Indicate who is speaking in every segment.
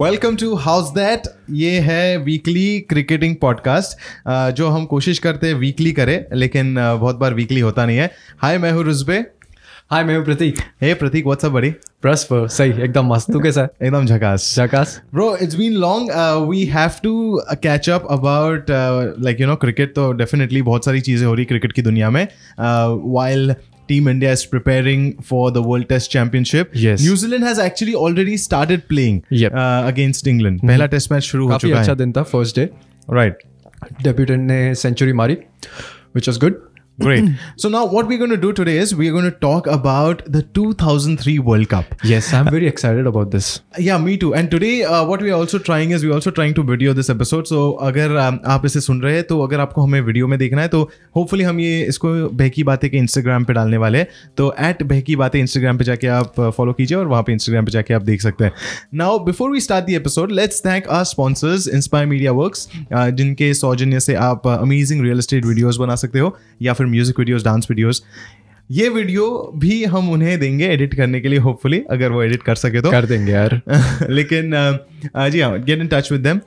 Speaker 1: Welcome to house that ये है weekly cricketing podcast जो हम कोशिश करते हैं वीकली करें लेकिन बहुत बार वीकली होता नहीं है। हाय मैं हूँ रुजबे
Speaker 2: हाय मैं हूँ प्रतीक।
Speaker 1: हे प्रतीक व्हाट्सअप बड़ी
Speaker 2: प्रस्पर सही एकदम मस्त। तू कैसा
Speaker 1: एकदम झकास।
Speaker 2: झकास?
Speaker 1: Bro, it's been long. Uh, we have to uh, catch up about uh, like you know cricket. तो definitely बहुत सारी चीज़ें हो रही cricket की दुनिया में. Uh, while Team India is preparing for the World Test Championship.
Speaker 2: Yes.
Speaker 1: New Zealand has actually already started playing
Speaker 2: Yep.
Speaker 1: uh, against England. पहला टेस्ट मैच शुरू हो
Speaker 2: काफी
Speaker 1: चुका
Speaker 2: अच्छा
Speaker 1: है.
Speaker 2: दिन था फर्स्ट डे
Speaker 1: Right.
Speaker 2: डेब्यूटेंट ने सेंचुरी मारी which was good
Speaker 1: Great. so now what we're going to do today is we're going to talk about the 2003 World Cup.
Speaker 2: Yes I am very excited about
Speaker 1: Yeah, me too. And today, uh, what we are also trying is we're also trying to video this episode. So अगर um, आप इसे सुन रहे हैं तो अगर आपको हमें video में देखना है तो होपफुली हम ये इसको बहकी बातें के इंस्टाग्राम पे डालने वाले हैं तो एट बहकी बातें इंस्टाग्राम पे जाके आप फॉलो कीजिए और वहाँ पे इंस्टाग्राम पे जाके आप देख सकते हैं now before we start the episode let's thank our sponsors inspire media works जिनके सौजन्य से आप अमेजिंग रियल एस्टेट वीडियोज़ बना सकते हो या फिर म्यूज़िक वीडियोज़ डांस वीडियोज़ ये वीडियो भी हम उन्हें देंगे एडिट करने के लिए होपफुली अगर वो एडिट कर सके तो।
Speaker 2: कर देंगे यार।
Speaker 1: लेकिन अ, जी हाँ get in touch with them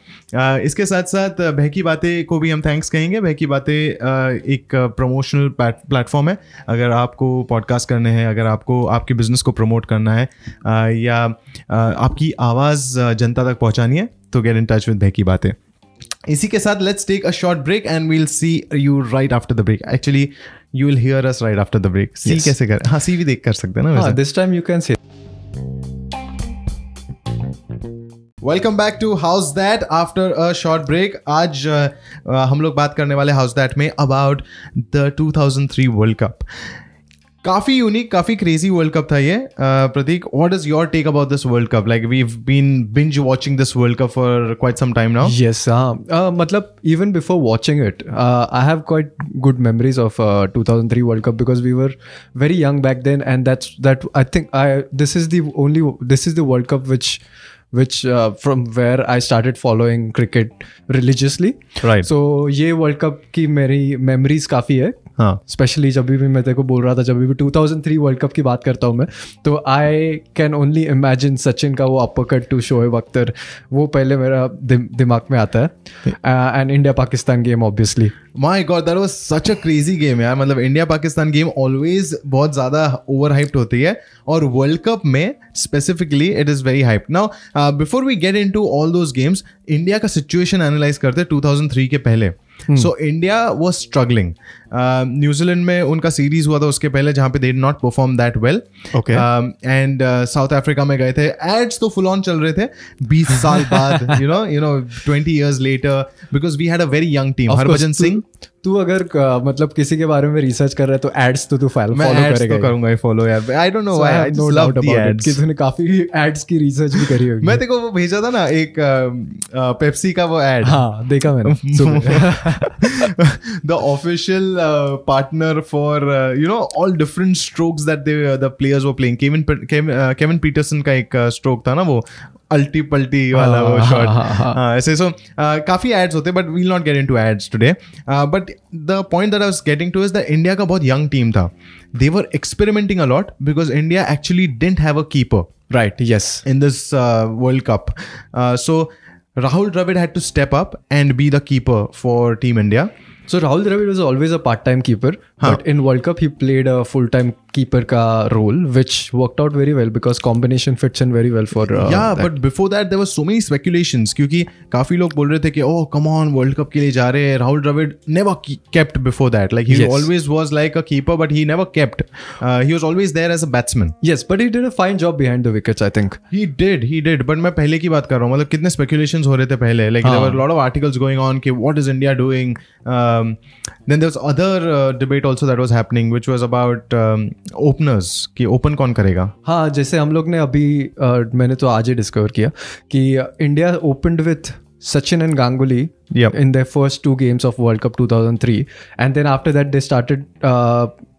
Speaker 1: इसके साथ साथ बहकी बातें को भी हम थैंक्स कहेंगे। बहकी बातें एक प्रमोशनल प्लेटफॉर्म है। अगर आपको पॉडकास्ट करने हैं अगर आपको आपके बिज़नेस को प्रमोट करना है अ, या अ, आपकी आवाज़ जनता तक पहुंचानी है तो get in touch with Behki Baatein. इसी के साथ let's take a short break and we'll see you right after the break actually you will hear us right after the break
Speaker 2: see
Speaker 1: कैसे कर हाँ सी भी देख कर सकते हैं ना
Speaker 2: हाँ this time you can
Speaker 1: say welcome back to Howzat after a short break आज uh, हम लोग बात करने वाले हाउस दैट में अबाउट द 2003 वर्ल्ड कप काफ़ी यूनिक काफ़ी क्रेजी वर्ल्ड कप था ये। Prateek what is your take about this World Cup like we been binge watching this World Cup for quite some time now
Speaker 2: yes मतलब even before watching it I have quite good memories of two thousand three World Cup because we were very young back then and that's that I think I this is the only this is the World Cup which which from where I start following cricket religiously
Speaker 1: right
Speaker 2: so ये world cup की मेरी memories काफ़ी है।
Speaker 1: हाँ।
Speaker 2: Specially जब भी मैं तेरे को बोल रहा था जब भी 2003 वर्ल्ड कप की बात करता हूँ मैं तो I can only imagine Sachin का वो upper cut to Shoaib Akhtar वो पहले मेरा दिम, दिमाग में आता है। And India Pakistan game obviously
Speaker 1: my God that was such a crazy game यार। मतलब इंडिया पाकिस्तान गेम ऑलवेज बहुत ज़्यादा ओवर हाइप्ड होती है और वर्ल्ड कप में specifically it is very hype now before we get into all those games India का situation analyse करते 2003 के पहले। So India was struggling New Zealand में उनका सीरीज़ हुआ था उसके पहले जहाँ पे they did not perform that well
Speaker 2: Okay.
Speaker 1: And South Africa में गए थे. एड्स तो फुल ऑन चल रहे थे 20 साल बाद you know you know 20 years later because we had a very young team Harbhajan Singh
Speaker 2: तू अगर मतलब किसी के बारे में रिसर्च कर रहा है तो एड्स तो तू फॉलो करेगा
Speaker 1: करूँगा ही फॉलो यार।
Speaker 2: I
Speaker 1: don't know
Speaker 2: why
Speaker 1: I
Speaker 2: no love the
Speaker 1: ads
Speaker 2: किसी ने काफ़ी एड्स की रिसर्च भी करी होगी।
Speaker 1: मैं देखो वो भेजा था ना एक पेप्सी का वो एड
Speaker 2: हाँ देखा मैंने
Speaker 1: the official partner for you know all different strokes that they the players were playing Kevin Kevin Pietersen का एक स्ट्रोक था ना वो। अल्टी पल्टी वाला वो
Speaker 2: हाँ,
Speaker 1: शॉट
Speaker 2: हाँ, हाँ, हाँ।
Speaker 1: ऐसे सो काफी एड्स होते but we'll not get into ads today but the point that I was getting to is the India का बहुत यंग टीम था they were experimenting a lot because India actually didn't have a keeper
Speaker 2: right yes
Speaker 1: in this uh, World Cup. Uh, so Rahul Dravid had to step up and be the keeper for Team India.
Speaker 2: So Rahul Dravid was always a part-time keeper, but in World Cup he played a full-time keeper का role which worked out very well because combination fits and very well for या
Speaker 1: but before that there were so many speculation क्योंकि काफ़ी लोग बोल रहे थे कि oh come on world cup के लिए जा रहे हैं. Rahul Dravid never kept before that like he always was like a keeper but he never kept he was always there as a batsman
Speaker 2: yes but he did a fine job behind the wickets I think
Speaker 1: he did he did but मैं पहले की बात कर रहा हूँ मतलब कितने speculation हो रहे थे पहले? Like there were of articles going on कि what is India doing then there other debate also that was happening which was about openers कि ओपन कौन करेगा?
Speaker 2: हाँ जैसे हम लोग ने अभी आ, मैंने तो आज ही डिस्कवर किया कि India opened with Sachin and Ganguly in the first two games of World Cup 2003 and then after that they start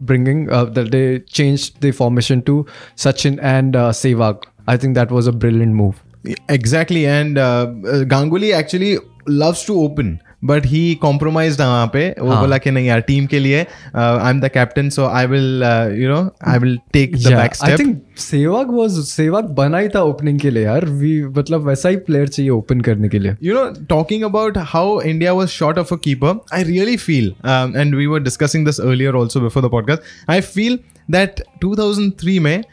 Speaker 2: bringing they change the formation to Sachin and Sehwag I think that was a brilliant move
Speaker 1: exactly and Ganguly actually loves to open but he compromise है वहाँ पे। वो बोला कि नहीं यार team के लिए I am the captain so I will you know I will take the back
Speaker 2: step
Speaker 1: I
Speaker 2: think Sehwag was Sehwag बना ही था ओपनिंग के लिए यार वी मतलब वैसा ही प्लेयर चाहिए ओपन करने के लिए
Speaker 1: you know talking about how India was short of a keeper I really feel and we were discussing this earlier also before the podcast I feel that 2003 में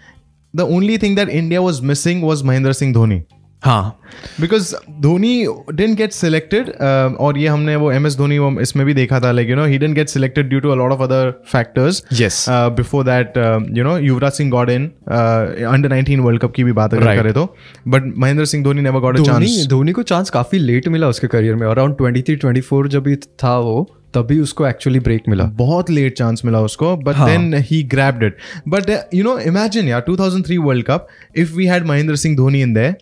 Speaker 1: the only thing that India was missing was Mahendra Singh Dhoni
Speaker 2: हाँ।
Speaker 1: Because Dhoni didn't get selected uh, और ये हमने वो M S Dhoni वो इसमें भी देखा था like you know he get selected due to a lot of other factors.
Speaker 2: Yes.
Speaker 1: uh, before that uh, Yuvraj Singh got in under 19 World Cup की भी बात अगर
Speaker 2: Right.
Speaker 1: करें तो। But Mahendra Singh Dhoni never got a
Speaker 2: Dhoni
Speaker 1: chance
Speaker 2: Dhoni को chance काफ़ी late मिला उसके करियर में। अराउंड 23 24 जब भी था वो तभी उसको एक्चुअली ब्रेक मिला।
Speaker 1: बहुत लेट चांस मिला उसको
Speaker 2: but.
Speaker 1: Then he grabbed it but you know imagine यार 2003 World Cup if we had Mahendra Singh Dhoni in there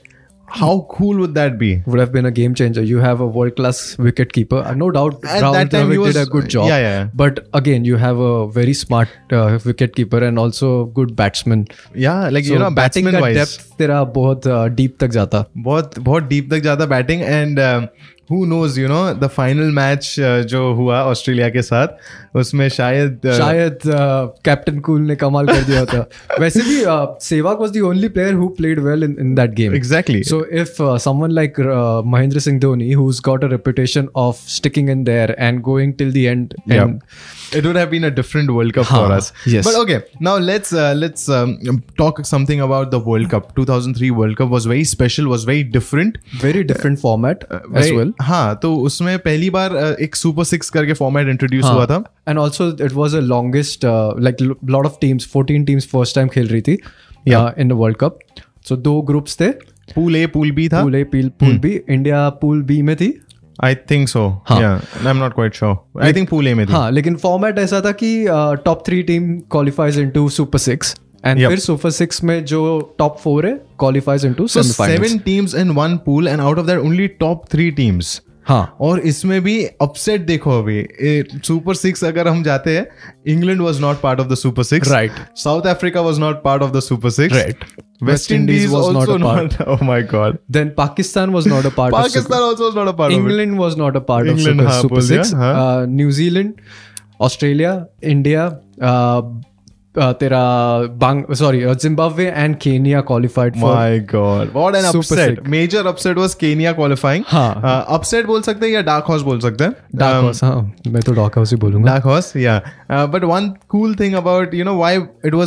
Speaker 1: How cool would that be
Speaker 2: would have been a game changer. You have a world class wicket keeper. Uh, no doubt,
Speaker 1: At
Speaker 2: Rahul
Speaker 1: that time he
Speaker 2: Dravid did a
Speaker 1: was-
Speaker 2: good job.
Speaker 1: yeah, yeah.
Speaker 2: But again, you have a very smart uh, wicket keeper and also good batsman.
Speaker 1: Yeah like
Speaker 2: So
Speaker 1: you know
Speaker 2: batting
Speaker 1: batsman
Speaker 2: का
Speaker 1: wise
Speaker 2: depth तेरा बहुत deep तक जाता
Speaker 1: बहुत बहुत deep तक जाता batting and Who knows you know the final match जो हुआ ऑस्ट्रेलिया के साथ उसमें शायद uh,
Speaker 2: शायद कैप्टन कूल ने कमाल कर दिया था वैसे भी Sehwag was the only player who played well in in that game
Speaker 1: Exactly.
Speaker 2: So if uh, someone like uh, Mahendra Singh Dhoni, who's got a reputation of sticking in there and going till the end,
Speaker 1: Yeah.
Speaker 2: and
Speaker 1: it would have been a different World Cup for
Speaker 2: Huh,
Speaker 1: us.
Speaker 2: yes.
Speaker 1: But okay, now let's uh, let's um, talk something about the World Cup. 2003 World Cup was very special, was very different.
Speaker 2: very different format as
Speaker 1: Very-
Speaker 2: well.
Speaker 1: हाँ तो उसमें पहली बार एक super six करके format introduce हुआ था।
Speaker 2: And also it was uh, like a lot of teams, 14 teams first time खेल रही थी uh, in the World Cup. So दो ग्रुप्स थे,
Speaker 1: पूल ए पूल बी था।
Speaker 2: Pool A, pool, pool B. India pool B में थी.
Speaker 1: I think so
Speaker 2: हाँ.
Speaker 1: या I am not quite sure I think pool A में थी।
Speaker 2: हाँ लेकिन फॉर्मेट ऐसा था कि top three team qualifies into super six and
Speaker 1: Yep.
Speaker 2: फिर सुपर सिक्स में जो टॉप फोर है
Speaker 1: qualifies
Speaker 2: into
Speaker 1: seven teams in one pool and out of that only top three teams.
Speaker 2: हाँ
Speaker 1: और इसमें भी अपसेट देखो अभी सुपर सिक्स अगर हम जाते हैं England was not part of the super six
Speaker 2: Right.
Speaker 1: South Africa was not part of the super six
Speaker 2: Right.
Speaker 1: West
Speaker 2: West
Speaker 1: Indies
Speaker 2: Indies was not a part.
Speaker 1: Not oh my God
Speaker 2: Then Pakistan was not a part Pakistan of
Speaker 1: Pakistan
Speaker 2: Super.
Speaker 1: Also was not a part of it
Speaker 2: England was not a part
Speaker 1: England,
Speaker 2: of Super,
Speaker 1: हाँ,
Speaker 2: Super Six.
Speaker 1: हाँ.
Speaker 2: Uh, New Zealand, Australia, India, uh,
Speaker 1: upset बोल सकते हैं या dark horse बोल सकते हैं?
Speaker 2: तो डार्क हॉर्स ही बोलूँगा।
Speaker 1: But one thing about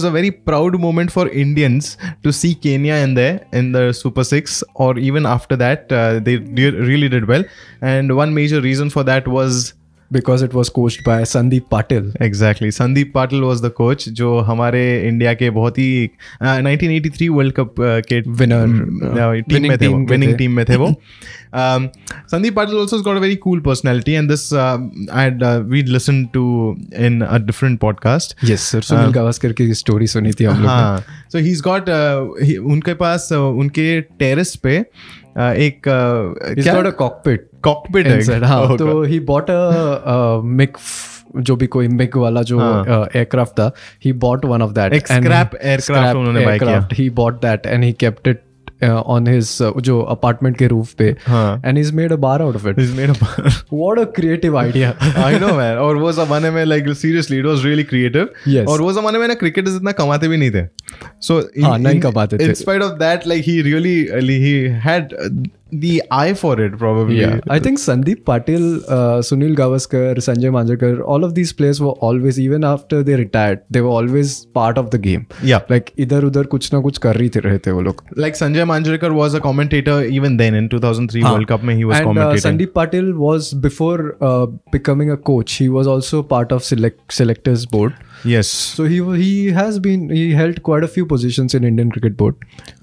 Speaker 1: very proud moment for Indians to see Kenya in there in the super six और even after that they really did well and one major reason for that was
Speaker 2: because it was coach by Sandeep Patil
Speaker 1: exactly Sandeep Patil was the coach जो हमारे India के बहुत ही World cup के
Speaker 2: winner
Speaker 1: team में थे winning team में थे वो. Sandeep Patil also got a very cool personality and this I we listen to in a different podcast
Speaker 2: Gavaskar की स्टोरी सुनी थी
Speaker 1: हाँ. सो ही गॉट उनके पास उनके टेरिस पे एक कॉकपिट कॉकपिट
Speaker 2: तो ही बॉट अ मिक जो भी कोई मिग वाला जो हाँ। एयरक्राफ्ट था he bought one of that
Speaker 1: scrap aircraft उन्होंने बाय किया।
Speaker 2: He bought that and he kept it on his जो अपार्टमेंट के रूफ पे। And is made a bar out of it
Speaker 1: is made a
Speaker 2: what a creative idea
Speaker 1: I know man और वो जमाने में like seriously it was really creative और वो जमाने में ना क्रिकेटर्स इतना कमाते भी नहीं थे। सो
Speaker 2: हाँ नहीं कमाते थे।
Speaker 1: In spite of that like he really he had the eye for it probably.
Speaker 2: Yeah. I think sandeep patil uh, sunil gavaskar sanjay manjakar all of these players were always even after they retired they were always part of the game.
Speaker 1: Yeah.
Speaker 2: Like idhar udhar kuch na kuch kar rahe the wo log.
Speaker 1: Like sanjay manjakar was a commentator even then in 2003
Speaker 2: Haan.
Speaker 1: world cup mein he was
Speaker 2: and, uh,
Speaker 1: commentating.
Speaker 2: Uh, sandeep patil was before uh, becoming a coach he was also part of select selectors board.
Speaker 1: Yes.
Speaker 2: So he he has been he held quite a few positions in indian cricket board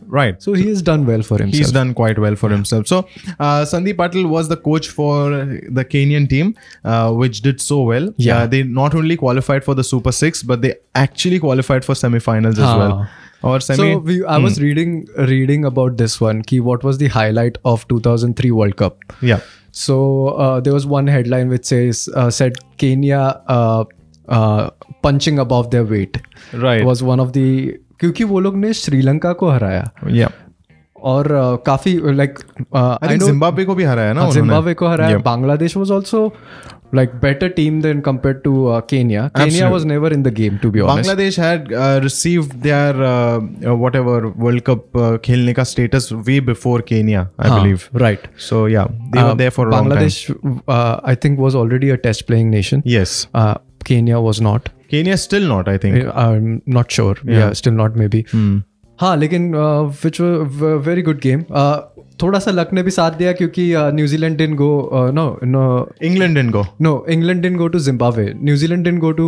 Speaker 1: right
Speaker 2: So he has done well for himself.
Speaker 1: He's done quite well for himself. So, uh, Sandeep Patil was the coach for the Kenyan team, uh, which did so well.
Speaker 2: Yeah.
Speaker 1: Uh, they not only qualified for the Super Six, but they actually qualified for semifinals as
Speaker 2: हाँ.
Speaker 1: well. Or semi.
Speaker 2: so we, I was reading reading about this one. Ki what was the highlight of 2003 World Cup?
Speaker 1: yeah.
Speaker 2: So uh, there was one headline which says uh, said Kenya uh, uh, punching above their weight
Speaker 1: Right.
Speaker 2: was one of the क्योंकि वो लोग ने श्रीलंका को हराया।
Speaker 1: Yeah.
Speaker 2: और uh, काफ़ी like
Speaker 1: I know Zimbabwe को भी हराया ना हाँ,
Speaker 2: जिम्बाब्वे को हराया। Bangladesh was also like better team than compare to Kenya Kenya was never in the game to be
Speaker 1: Bangladesh World Cup खेलने का status way before Kenya I believe
Speaker 2: right
Speaker 1: so या
Speaker 2: Bangladesh I think was already a test playing nation
Speaker 1: yes
Speaker 2: Kenya was not
Speaker 1: Kenya still not I think
Speaker 2: I am not sure या still not maybe हाँ लेकिन which very good game थोड़ा सा luck ने भी साथ दिया क्योंकि New Zealand didn't go no no
Speaker 1: England didn't go
Speaker 2: no England didn't go to Zimbabwe New Zealand didn't go to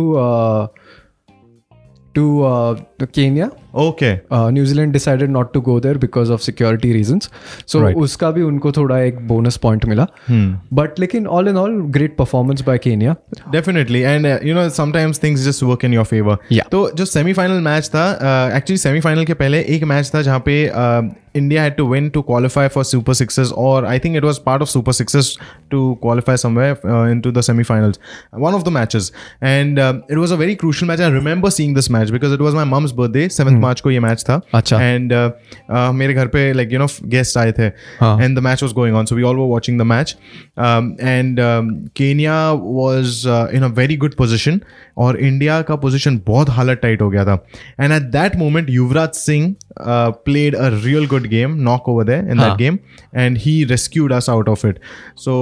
Speaker 2: to Kenya to uh, Kenya.
Speaker 1: Okay.
Speaker 2: Uh, New Zealand decided not to go there because of security reasons. So
Speaker 1: Right.
Speaker 2: उसका भी उनको थोड़ा एक bonus point मिला. But लेकिन all in all great performance by Kenya.
Speaker 1: Definitely, and uh, you know sometimes things just work in your favor.
Speaker 2: Yeah.
Speaker 1: तो जो semifinal match था एक्चुअली सेमीफाइनल के पहले एक मैच था जहाँ पे India had to win to qualify for super sixes और I think it was part of super sixes to qualify somewhere into the semifinals one of the matches and it was a very crucial match I remember seeing this match because it was my mum's birthday 7th March को ये match था।
Speaker 2: अच्छा।
Speaker 1: And मेरे घर पे like you know guest आए थे। And the match was going on so we all were watching the match and Kenya was in a very good position और इंडिया का पोजिशन बहुत हालत टाइट हो गया था। And at that moment Yuvraj Singh played a real good game knock over the in that game and he rescued us out of it so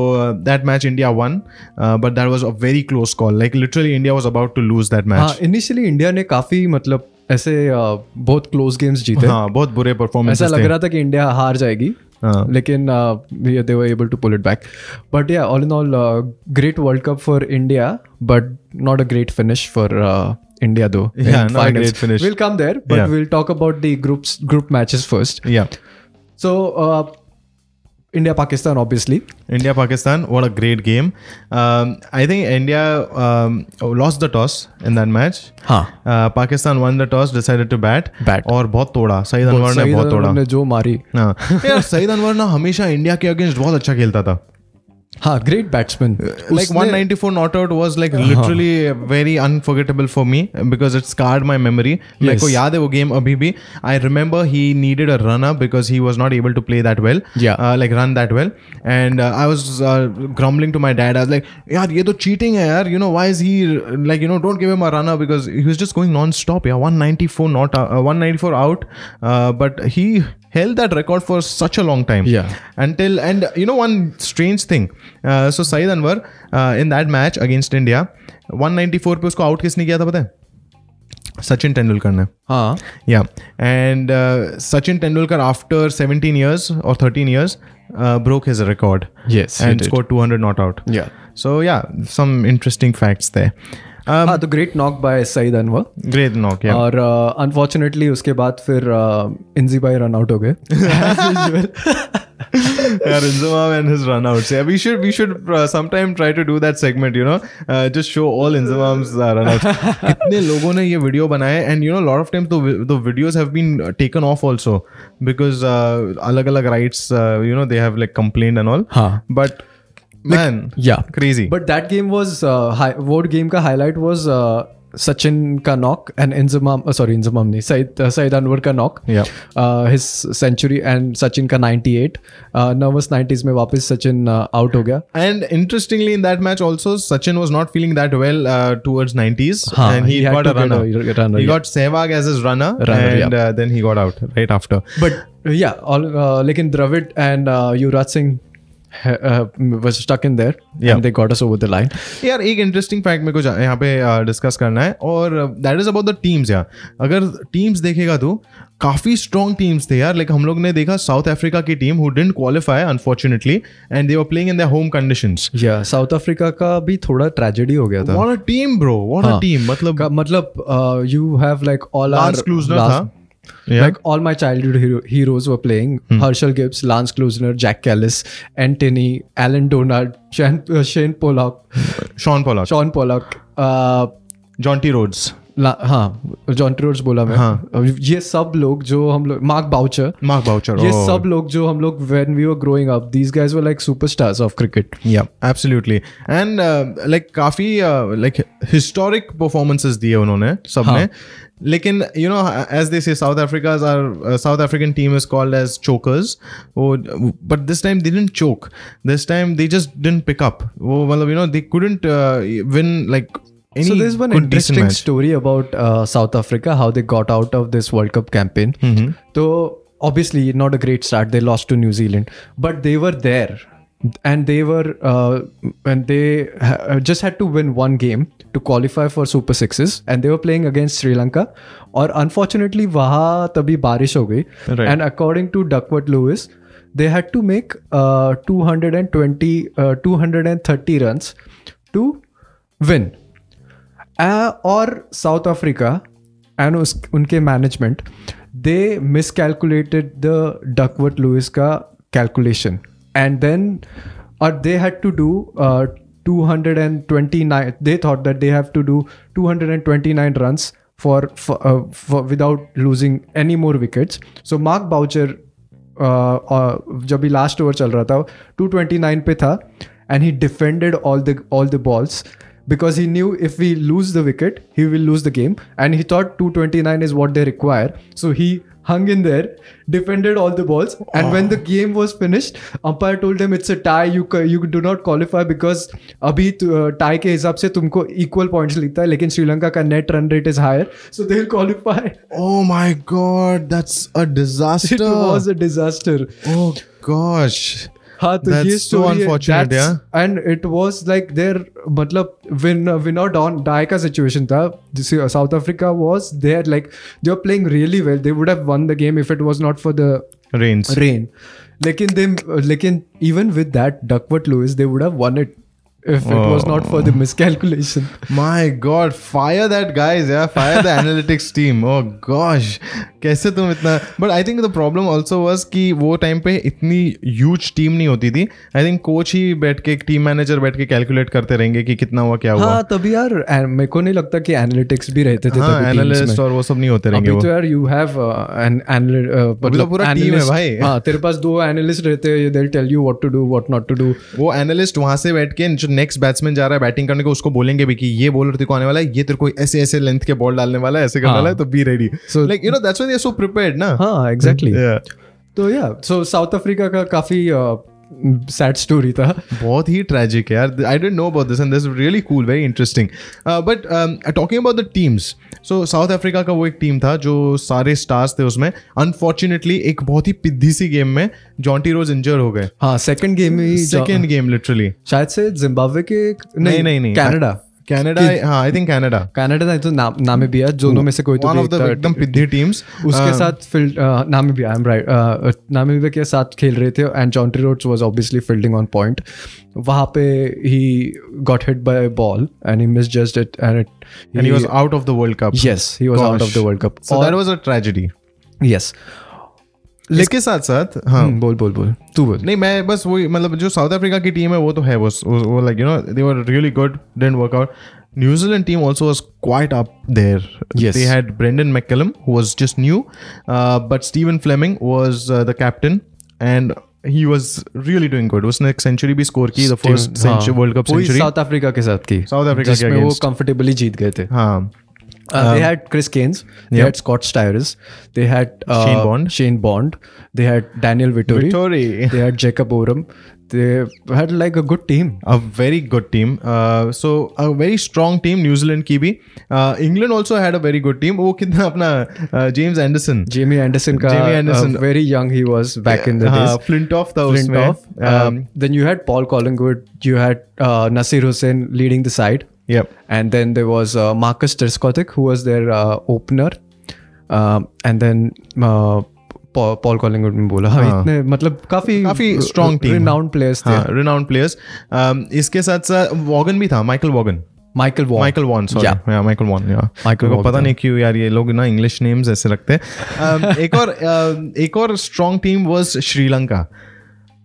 Speaker 1: that match India won but that was a very close call like literally India was about to lose that match
Speaker 2: initially India ने काफ़ी मतलब ऐसे बहुत close games जीते
Speaker 1: हाँ बहुत बुरे performance
Speaker 2: ऐसा लग रहा था कि इंडिया हार जाएगी
Speaker 1: हाँ.
Speaker 2: लेकिन they were able to pull it back but yeah all in all great world cup for India but not a great finish for India though
Speaker 1: Yeah, not a great finish.
Speaker 2: We'll come there, but
Speaker 1: Yeah.
Speaker 2: we'll talk about the groups group matches first.
Speaker 1: yeah
Speaker 2: So uh, India Pakistan obviously.
Speaker 1: India Pakistan, what a great game. Um, I think India um, lost the toss in that match.
Speaker 2: हाँ
Speaker 1: Uh, Pakistan won the toss, decided to bat.
Speaker 2: Bat.
Speaker 1: और बहुत तोड़ा सईद अनवर ने बहुत तोड़ा
Speaker 2: ने जो मारी
Speaker 1: हाँ यार सईद अनवर ना हमेशा इंडिया के अगेंस्ट बहुत अच्छा खेलता था
Speaker 2: Ha, great batsman.
Speaker 1: Uh, like 194 not out was like literally uh-huh. very unforgettable for me because it scarred my memory. Yes. Oh, like, game uh, abhi. I remember he needed a run up because he was not able to play that well.
Speaker 2: Yeah.
Speaker 1: Uh, like run that well. And I was grumbling to my dad. I was like, yeah, ye to cheating hai. You know, why is he like, you know, don't give him a run up because he was just going non-stop. Yeah, 194 not 194 out. but he held that record for such a long time
Speaker 2: Yeah.
Speaker 1: until and you know one strange thing uh, so Saeed Anwar uh, in that match against India 194 पे उसको out किसने किया था पता है सचिन तेंदुलकर ने
Speaker 2: हाँ
Speaker 1: yeah and uh, Sachin Tendulkar after 17 years or 13 years uh, broke his record
Speaker 2: Yes, he
Speaker 1: and
Speaker 2: did.
Speaker 1: scored 200 not out
Speaker 2: Yeah.
Speaker 1: so yeah some interesting facts there um,
Speaker 2: हाँ तो great knock by Saeed Anwar
Speaker 1: great knock yeah
Speaker 2: और unfortunately उसके बाद फिर इंजी भाई run out हो गए
Speaker 1: yeah, Inzamam and his runouts. Yeah, we should we should uh, sometime try to do that segment. You know, uh, just show all Inzamam's uh, runouts. कितने लोगों ने ये वीडियो बनाए and you know a lot of times the the videos have been uh, taken off also because uh, अलग अलग rights uh, you know they have like complained and all.
Speaker 2: हाँ
Speaker 1: But man,
Speaker 2: yeah
Speaker 1: crazy.
Speaker 2: But that game was वो game का highlight was Sachin का knock and Inzamam sorry Inzamam नहीं सईद सईद अनवर का knock
Speaker 1: Yeah.
Speaker 2: His century and Sachin का 98 nervous 90s में वापस Sachin out हो गया
Speaker 1: And interestingly, in that match also, Sachin was not feeling that well uh, towards 90s,
Speaker 2: Huh,
Speaker 1: and he,
Speaker 2: he had
Speaker 1: got a
Speaker 2: to get
Speaker 1: runner.
Speaker 2: a runner,
Speaker 1: he
Speaker 2: yeah.
Speaker 1: got Sehwag as his runner,
Speaker 2: Runner,
Speaker 1: and
Speaker 2: yeah.
Speaker 1: uh, then he got out right after.
Speaker 2: But yeah लेकिन Dravid and Yuvraj Singh was stuck in there
Speaker 1: Yeah.
Speaker 2: and they got us over the line.
Speaker 1: यार एक interesting fact मेरे को यहाँ पे discuss करना है और that is about the teams यार। अगर टीम्स देखेगा तो काफ़ी स्ट्रॉन्ग टीम्स थे यार। लाइक हम लोग ने देखा साउथ अफ्रीका की team who didn't qualify unfortunately and they were playing in their home conditions
Speaker 2: yeah South Africa का भी थोड़ा ट्रेजेडी हो गया था।
Speaker 1: What a team bro what
Speaker 2: a.
Speaker 1: Team मतलब
Speaker 2: का- मतलब you have like all
Speaker 1: Lance Klusener था। Yeah.
Speaker 2: Like all my childhood hero- heroes were playing. Hmm. Herschel Gibbs, Lance Klosner, Jack Callis, Antony, Alan Donald, Shane, uh, Shane Pollock,
Speaker 1: Sean Pollock,
Speaker 2: Sean Pollock, uh,
Speaker 1: John T.
Speaker 2: Rhodes, हाँ बोला मैं।
Speaker 1: हाँ.
Speaker 2: ये सब लोग जो हम लोग मार्क बाउचर
Speaker 1: मार्क बाउचर
Speaker 2: ये सब लोग जो हम लोग when we were growing up these guys were like superstars of cricket
Speaker 1: yeah absolutely and like काफ़ी लाइक हिस्टोरिक परफॉर्मेंसेस दिए उन्होंने सब हाँ. ने लेकिन you no as they say South Africa's or South African team is called as chokers वो but this time they didn't choke this time they just didn't pick up वो मतलब you know they couldn't win like Any
Speaker 2: so there's one interesting story about uh, South Africa, how they got out of this World Cup campaign. Mm-hmm. So obviously not a great start. They lost to New Zealand, but they were there and they were uh, and they ha- uh, just had to win one game to qualify for super sixes and they were playing against sri lanka or unfortunately waha tabhi barish ho gayi
Speaker 1: right.
Speaker 2: and according to duckworth lewis they had to make uh, 220 uh, 230 runs to win और South Africa and उस उनके management they miscalculated the Duckworth Lewis का calculation and then और they had to do two hundred 229 they thought that they have to do 229 runs for, for, uh, for without losing any more wickets. So mark boucher uh, uh, जब भी last over चल रहा था 229 पे था and he defended all the all the balls because he knew if we lose the wicket he will lose the game and he thought 229 is what they require so he hung in there defended all the balls and when the game was finished umpire told him it's a tie you ca- you do not qualify because अभी tie के हिसाब से तुमको equal points लिखता है लेकिन श्रीलंका का net run rate is higher so they will qualify
Speaker 1: oh my god that's a disaster
Speaker 2: it was a disaster
Speaker 1: oh gosh
Speaker 2: हाँ तो
Speaker 1: That's
Speaker 2: ये
Speaker 1: so
Speaker 2: story
Speaker 1: unfortunate, yeah.
Speaker 2: And it was like there मतलब win win और don die का situation था South Africa was there like they are playing really well they would have won the game if it was not for the
Speaker 1: rains
Speaker 2: rain लेकिन दे लेकिन even with that Duckworth Lewis they would have won it If it was not for the miscalculation.
Speaker 1: My God, fire that guys, yeah, fire the analytics team. Oh gosh, कैसे तुम इतना but I think the problem also was कि वो time पे इतनी huge team नहीं होती थी। आई थिंक कोच ही बैठ के टीम मैनेजर बैठ के कैलकुलेट करते रहेंगे कि कितना हुआ क्या हुआ।
Speaker 2: हाँ तभी यार मेरे को नहीं लगता कि एनालिटिक्स भी रहते थे
Speaker 1: हाँ
Speaker 2: में।
Speaker 1: और वो सब नहीं होते रहेंगे
Speaker 2: अभी तो यार यू हैव एन मतलब
Speaker 1: पूरा team है भाई।
Speaker 2: हाँ तेरे पास दो एनालिस्ट रहते हैं they tell you what to do what not to do
Speaker 1: वो एनालिस्ट वहाँ से बैठ के नेक्स्ट बैट्समैन जा रहा है बैटिंग करने को उसको बोलेंगे भी कि ये बॉलर तेरे को आने वाला है ये तेरे को ऐसे ऐसे लेंथ के बॉल डालने वाला है ऐसे करने
Speaker 2: हाँ।
Speaker 1: वाला है तो be ready
Speaker 2: so
Speaker 1: like you know that's why they are so prepared ना.
Speaker 2: हाँ एग्जैक्टली तो या सो साउथ अफ्रीका का काफ़ी सैड स्टोरी था।
Speaker 1: बहुत ही ट्रैजिक है यार। I don't know about this and this really cool very interesting but talking about the teams so South Africa का वो एक टीम था जो सारे स्टार्स थे उसमें। अनफॉर्चुनेटली एक बहुत ही पिद्दी सी गेम में जॉन्टी रोज इंजर हो गए।
Speaker 2: हाँ सेकंड गेम में
Speaker 1: सेकेंड गेम लिटरली
Speaker 2: शायद से जिम्बाब्वे के
Speaker 1: नहीं नहीं नहीं
Speaker 2: कनाडा
Speaker 1: कनाडा हाँ आई थिंक कनाडा
Speaker 2: कनाडा नहीं तो नाम नामीबिया दोनों में से कोई तो
Speaker 1: वन
Speaker 2: भी
Speaker 1: ऑफ़
Speaker 2: एक
Speaker 1: द
Speaker 2: था।
Speaker 1: एकदम पिद्दी टीम्स
Speaker 2: उसके साथ field Namibia I am right Namibia के साथ खेल रहे थे and Jonty Rhodes was obviously fielding on point वहाँ पे he got hit by ball and he miss just it and it
Speaker 1: and he was out of the World Cup.
Speaker 2: yes he was out of
Speaker 1: Gosh.
Speaker 2: the world cup
Speaker 1: So that was a tragedy.
Speaker 2: yes
Speaker 1: इसके साथ साथ हाँ।
Speaker 2: हम्म, बोल बोल बोल। तू बोल।
Speaker 1: नहीं मैं बस वही मतलब जो साउथ अफ्रीका की टीम है वो तो है वो वो like you know they were really good didn't work out New Zealand team also was quite up there
Speaker 2: Yes.
Speaker 1: they had Brendan McCallum who was just new uh, but Stephen Fleming was uh, the captain and he was really doing good. उसने एक century भी score की the first world
Speaker 2: cup
Speaker 1: century
Speaker 2: South Africa के साथ की
Speaker 1: South Africa के
Speaker 2: जिसमें वो. कंफर्टेबली जीत गए थे।
Speaker 1: हाँ।
Speaker 2: Uh, they had Chris Canes, they
Speaker 1: Yep.
Speaker 2: had Scott Stires, they had uh,
Speaker 1: Shane Bond.
Speaker 2: Shane Bond, they had Daniel Vittori,
Speaker 1: Vittori.
Speaker 2: they had Jacob Oram. They had like a good team.
Speaker 1: a very good team. Uh, so a very strong team New Zealand की भी. Uh, England also had a very good team. वो कितना अपना James Anderson
Speaker 2: Jamie Anderson, ka,
Speaker 1: Jamie Anderson.
Speaker 2: Uh, very young he was back in the
Speaker 1: हाँ
Speaker 2: days.
Speaker 1: Flintoff था
Speaker 2: Flint
Speaker 1: उसमें.
Speaker 2: off. Um, then you had Paul Collingwood, you had uh, Nasir Hussain leading the side.
Speaker 1: Yep.
Speaker 2: and then there was uh, Marcus Trescothick, who was their uh, opener, um, and then uh, Paul, Paul Collingwood में बोला हाँ इतने मतलब काफी
Speaker 1: काफी strong team.
Speaker 2: renowned players थे
Speaker 1: हाँ renowned players. Um, इसके साथ साथ वॉगन भी था Michael Vaughan
Speaker 2: Michael Vaughan
Speaker 1: Michael Vaughan sorry
Speaker 2: Yeah.
Speaker 1: Yeah Michael Vaughan yeah
Speaker 2: Michael
Speaker 1: को
Speaker 2: Vaughan
Speaker 1: पता
Speaker 2: था।
Speaker 1: नहीं क्यों यार ये लोग ना इंग्लिश नेम्स ऐसे रखते हैं Um, एक और uh, एक और strong team was Sri Lanka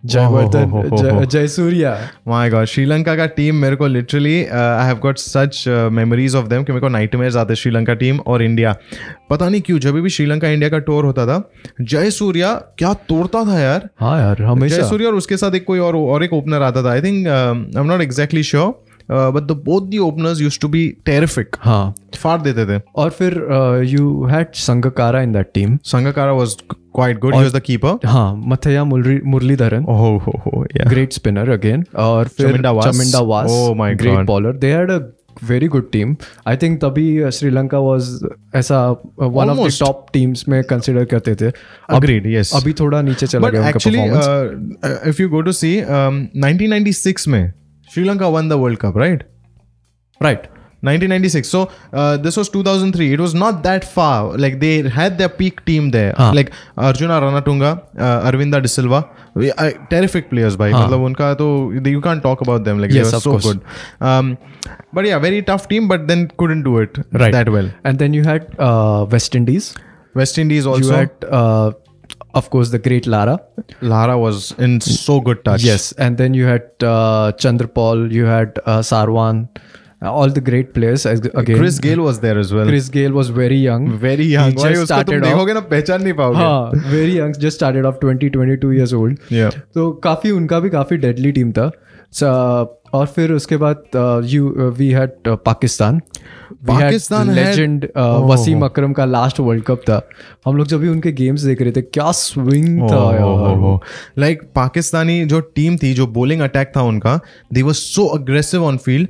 Speaker 2: Jaivardhan. जय- जयसूर्या
Speaker 1: माय गॉड श्रीलंका का टीम मेरे को literally I have got such memories of them कि मेरे को नाइटमेयर्स आते श्रीलंका टीम और इंडिया पता नहीं क्यों जब भी श्रीलंका इंडिया का टूर होता था जय सूर्या क्या तोड़ता था यार।
Speaker 2: हाँ यार
Speaker 1: जय
Speaker 2: हमेशा
Speaker 1: सूर्या और उसके साथ एक कोई और और एक ओपनर आता था। I think I am not exactly sure but the both the openers used to be terrific
Speaker 2: हाँ।
Speaker 1: फाड़ देते थे।
Speaker 2: और फिर you had Sangakkara in that team
Speaker 1: Sangakkara was quite good he was the keeper
Speaker 2: हाँ मथैया मुरली मुरलीधरन।
Speaker 1: ओह हो हो या
Speaker 2: ग्रेट स्पिनर अगेन और फिर
Speaker 1: Was.
Speaker 2: Chaminda Vaas
Speaker 1: Oh my
Speaker 2: great
Speaker 1: God.
Speaker 2: Bowler they had a very good team I think तभी Sri Lanka was ऐसा one of
Speaker 1: the.
Speaker 2: Top teams में consider करते थे।
Speaker 1: अग्रीड यस
Speaker 2: अभी थोड़ा नीचे चला गया
Speaker 1: uh, if you go to see, um, 1996 में Sri Lanka won the World Cup, right?
Speaker 2: Right
Speaker 1: 1996. So uh, this was 2003. It was not that far. Like they had their peak team there.
Speaker 2: हाँ.
Speaker 1: Like Arjuna Ranatunga, uh, Arvinda De Silva, we- uh, terrific players. भाई मतलब उनका तो you can't talk about them. Like
Speaker 2: हाँ. Yes,
Speaker 1: they were
Speaker 2: of
Speaker 1: so
Speaker 2: course.
Speaker 1: good. Um, but yeah, very tough team. But then couldn't do it
Speaker 2: Right.
Speaker 1: that well.
Speaker 2: And then you had West Indies
Speaker 1: West Indies
Speaker 2: you
Speaker 1: also.
Speaker 2: Had of course the great lara
Speaker 1: Lara was in so good touch.
Speaker 2: yes and then you had uh, chandrapal you had uh, sarwan uh, all the great players again
Speaker 1: Chris Gale was there as well.
Speaker 2: Chris Gale was very young
Speaker 1: very young
Speaker 2: He just started off-
Speaker 1: देखोगे ना पहचान नहीं पाओगे
Speaker 2: हाँ very young just started off 20 22 years old
Speaker 1: Yeah.
Speaker 2: तो काफ़ी उनका भी काफ़ी deadly team था So, और फिर उसके बाद you we had
Speaker 1: Pakistan Pakistan
Speaker 2: legend Wasim Akram का लास्ट वर्ल्ड कप था. हम लोग जब भी उनके गेम्स देख रहे थे क्या स्विंग था
Speaker 1: लाइक पाकिस्तानी जो टीम थी जो बॉलिंग अटैक था उनका they was so aggressive on field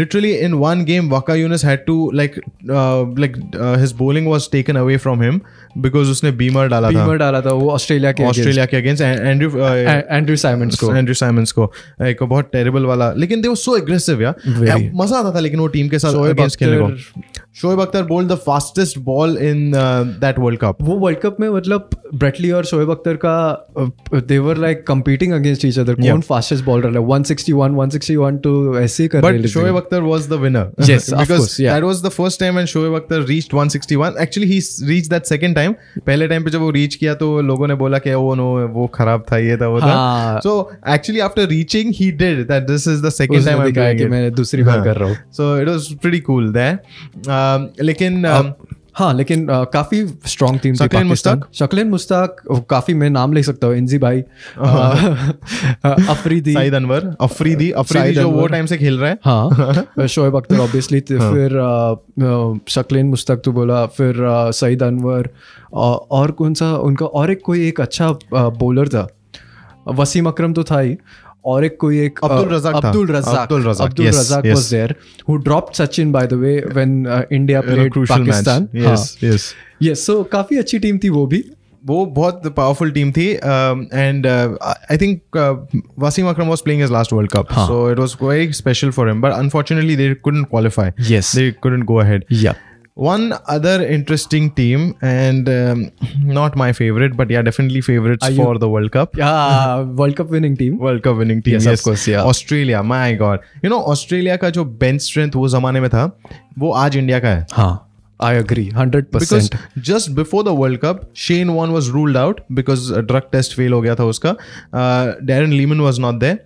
Speaker 1: literally in one game Waka Yunus had to like uh, like uh, his bowling was taken away from him. Because उसने beamer डाला beamer था।
Speaker 2: Beamer डाला था वो Australia के
Speaker 1: Australia के against Andrew
Speaker 2: Andrew Symonds को।
Speaker 1: Andrew Symonds को। एक बहुत टेरिबल वाला। लेकिन दे वो सो एग्रेसिव यार। मज़ा आता था लेकिन वो टीम के साथ अगेंस्ट खेलने को। Shoaib Akhtar bowled the fastest ball in that world cup
Speaker 2: वो वर्ल्ड कप में मतलब ब्रेटली और शोएब अख्तर का they were like competing against each other कौन फास्टेस्ट बॉलर है 161 161 टू ऐसे कर
Speaker 1: but Shoaib Akhtar was the winner
Speaker 2: yes of
Speaker 1: that was the first time when Shoaib Akhtar reached 161 actually he reach that second time पहले time पे जब वो reach किया तो लोगों ने बोला कि ओ नो वो खराब था ये था वो था. So actually after reaching he did that this is the second time I
Speaker 2: am
Speaker 1: doing
Speaker 2: मैं दूसरी बार कर रहा हूँ।
Speaker 1: So it was pretty cool there Um, लेकिन um,
Speaker 2: हाँ लेकिन uh, काफ़ी स्ट्रॉन्ग टीम थी
Speaker 1: मुश्ताक?
Speaker 2: शक्लेन मुश्ताक uh, काफ़ी मैं नाम ले सकता हूँ इंजी भाई। Uh, अफरीदी।
Speaker 1: साइद अनवर। अफरीदी अफरीदी जो वो टाइम से खेल रहा है.
Speaker 2: हाँ शोएब अख्तर ऑब्वियसली फिर शक्लेन मुश्ताक तो बोला फिर uh, सईद अनवर uh, और कौन सा उनका और एक कोई एक अच्छा बॉलर था वसीम अकरम तो था ही। और एक कोई एक
Speaker 1: Abdul
Speaker 2: Razzaq
Speaker 1: Abdul
Speaker 2: Razzaq Abdul Razzaq, Abdul Razzaq by the way when uh, India
Speaker 1: In a
Speaker 2: played
Speaker 1: crucial match.
Speaker 2: Pakistan
Speaker 1: Yes, yes.
Speaker 2: Yes so काफ़ी अच्छी टीम थी वो भी
Speaker 1: वो बहुत पावरफुल टीम थी and I think Wasim Akram was playing his last world cup
Speaker 2: हाँ.
Speaker 1: So it was very special for him but unfortunately they couldn't qualify
Speaker 2: Yes.
Speaker 1: They couldn't go ahead
Speaker 2: yeah
Speaker 1: one other interesting team and um, not my favorite but yeah definitely favorites
Speaker 2: Are
Speaker 1: for you- the world cup
Speaker 2: world cup winning team
Speaker 1: world cup winning team
Speaker 2: Yes, yes. of course, yeah.
Speaker 1: Australia my god you know Australia का जो bench strength वो जमाने में था वो आज India का है
Speaker 2: हाँ I agree hundred
Speaker 1: because just before the World Cup, Shane Warne was ruled out because a drug test fail हो गया था उसका. Uh, Darren Lehman was not there.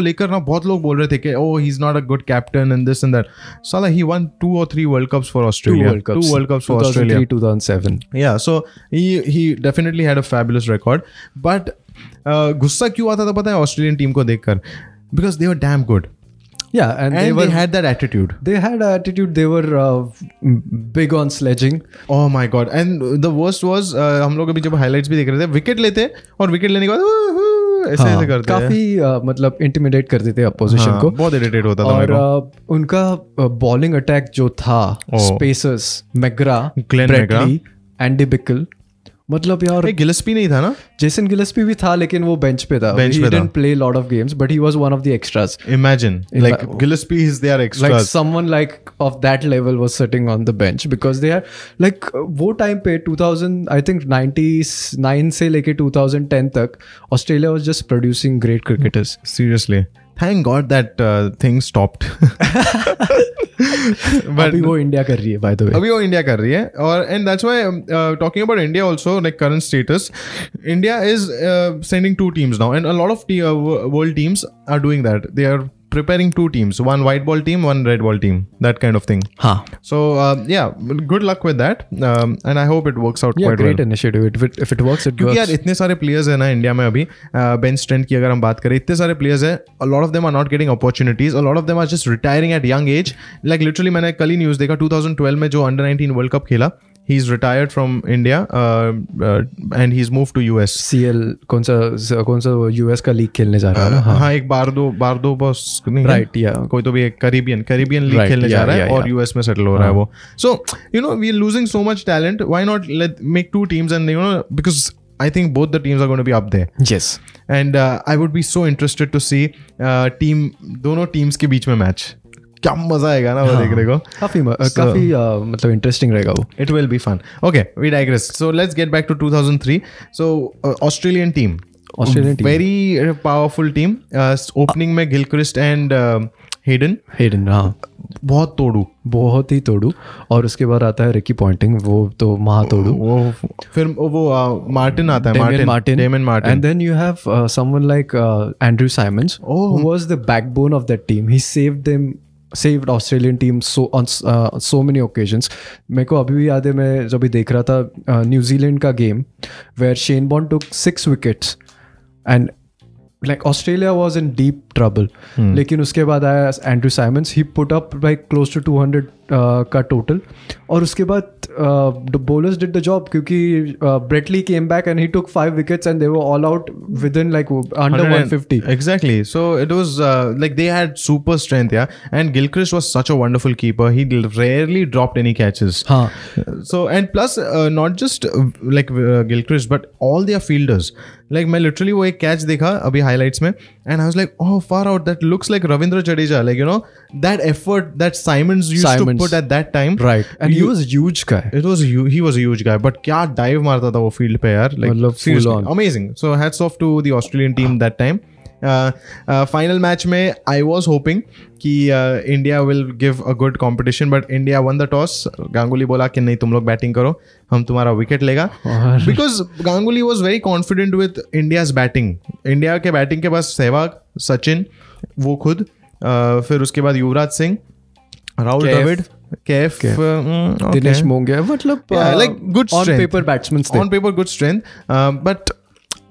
Speaker 1: लेकर ना बहुत लोग बोल रहे थे two or three World Cups for
Speaker 2: two
Speaker 1: Australia.
Speaker 2: world cups
Speaker 1: Two World Cups for
Speaker 2: 2003
Speaker 1: Australia.
Speaker 2: 2007
Speaker 1: Yeah, so he he definitely had a fabulous record. But uh, गुस्सा क्यों आता था पता है ऑस्ट्रेलियन टीम को देखकर because they were damn good
Speaker 2: yeah and,
Speaker 1: and
Speaker 2: they
Speaker 1: they,
Speaker 2: were
Speaker 1: had that attitude.
Speaker 2: they had attitude they were uh, big on sledging
Speaker 1: Oh my god! And the worst was uh, हम लोग अभी जब highlights भी देख रहे थे wicket लेते और विकेट लेने के बाद "Woohoo!" हाँ, ऐसे करते
Speaker 2: काफ़ी आ, मतलब इंटिमिडेट करते थे अपोजिशन
Speaker 1: हाँ,
Speaker 2: को
Speaker 1: बहुत इरिटेट होता था
Speaker 2: और uh, उनका बॉलिंग अटैक जो था. Pacers McGrath
Speaker 1: Glenn
Speaker 2: McGrath Andy Bichel मतलब यार
Speaker 1: गिलेस्पी नहीं था ना?
Speaker 2: जेसन गिलेस्पी भी था लेकिन वो बेंच पे था। बेंच
Speaker 1: पे
Speaker 2: play lot of games but he was one of the extras
Speaker 1: imagine like Gillespie is there
Speaker 2: extra
Speaker 1: like
Speaker 2: someone like of that level was sitting on the bench because they are like वो time पे 2000 I think 99 से लेके 2010 तक Australia was just producing great cricketers
Speaker 1: seriously thank God that uh, thing stopped. but
Speaker 2: अभी वो India कर रही है by the way
Speaker 1: अभी वो इंडिया कर रही है और and that's why talking about India also like current status India is sending two teams now and a lot of world teams are doing that they are preparing two teams one white ball team one red ball team that kind of thing
Speaker 2: हाँ
Speaker 1: so uh, yeah good luck with that um, and i hope it works out
Speaker 2: yeah
Speaker 1: quite
Speaker 2: great
Speaker 1: well
Speaker 2: initiative if it, if it works it
Speaker 1: क्योंकि यार
Speaker 2: works
Speaker 1: इतने सारे players है ना India में अभी bench strength की अगर हम बात करें इतने सारे प्लेयर्स है a lot of them are not getting opportunities a lot of them are just retiring at young age like literally मैंने कल ही न्यूज़ देखा 2012 में जो अंडर 19 वर्ल्ड कप खेला He is retired from India and he is move to US
Speaker 2: CL कौन सा कौन सा यूएस का लीग खेलने जा रहा है ना हाँ
Speaker 1: हाँ एक बार दो बार दो बॉस नहीं है?
Speaker 2: Right, yeah.
Speaker 1: कोई तो भी एक करीबियन करीबियन लीग
Speaker 2: Right,
Speaker 1: खेलने जा
Speaker 2: yeah,
Speaker 1: रहा है
Speaker 2: yeah,
Speaker 1: और
Speaker 2: yeah.
Speaker 1: यूएस में सेटल हो रहा है वो so you know we are losing so much talent why not let make two teams and you know because I think both the teams are going to be up there
Speaker 2: yes
Speaker 1: and I would be so interested to see team दोनों teams के बीच में match क्या मज़ा आएगा ना वो हाँ। देखने को।
Speaker 2: काफ़ी काफ़ी मतलब इंटरेस्टिंग रहेगा वो।
Speaker 1: It will be fun okay we digress so let's get back to 2003 so Australian team
Speaker 2: Australian team
Speaker 1: very powerful team opening में गिलक्रिस्ट एंड हेडन
Speaker 2: हेडन हाँ।
Speaker 1: बहुत तोड़ू।
Speaker 2: बहुत ही तोड़ू। और उसके बाद आता है रिकी पॉइंटिंग वो तो महा तोड़ू।
Speaker 1: वो फिर वो मार्टिन uh, आता है
Speaker 2: Martyn
Speaker 1: Martyn Damien
Speaker 2: and then you have someone like Andrew Symonds was the backbone of that team he saved them saved Australian team so on so many occasions मेरे को अभी भी याद है मैं जब भी देख रहा था न्यूजीलैंड uh, का game where Shane Bond took six wickets and like Australia was in deep trouble लेकिन उसके बाद आया Andrew Symonds he put up like close to 200 का टोटल और उसके बाद bowlers did the job क्योंकि Brett Lee came back and he took five wickets and they were all out within like under 150
Speaker 1: Exactly. So it was uh, like they had super strength, yeah. And Gilchrist was such a wonderful keeper. He rarely dropped any catches.
Speaker 2: हाँ
Speaker 1: So and plus, uh, not just uh, like uh, Gilchrist, but like मैं literally वो एक catch देखा अभी highlights में and I like oh far out that looks like Ravindra Jadeja like you know that effort that Symonds at that time
Speaker 2: right and guy
Speaker 1: but क्या dive मारता था वो फ़ील्ड पे यार? Like amazing so hats off to the Australian team that time Uh, uh, final match में I was hoping कि India will give a good competition but India won the toss Ganguly बोला कि नहीं तुम लोग batting करो हम तुम्हारा विकेट लेगा। Because Ganguly was very confident with India's batting India के बैटिंग के पास सहवाग सचिन वो खुद uh, फिर उसके बाद युवराज सिंह राहुल द्रविड केफ
Speaker 2: दिनेश मतलब
Speaker 1: like good
Speaker 2: on paper batsman
Speaker 1: on paper good strength but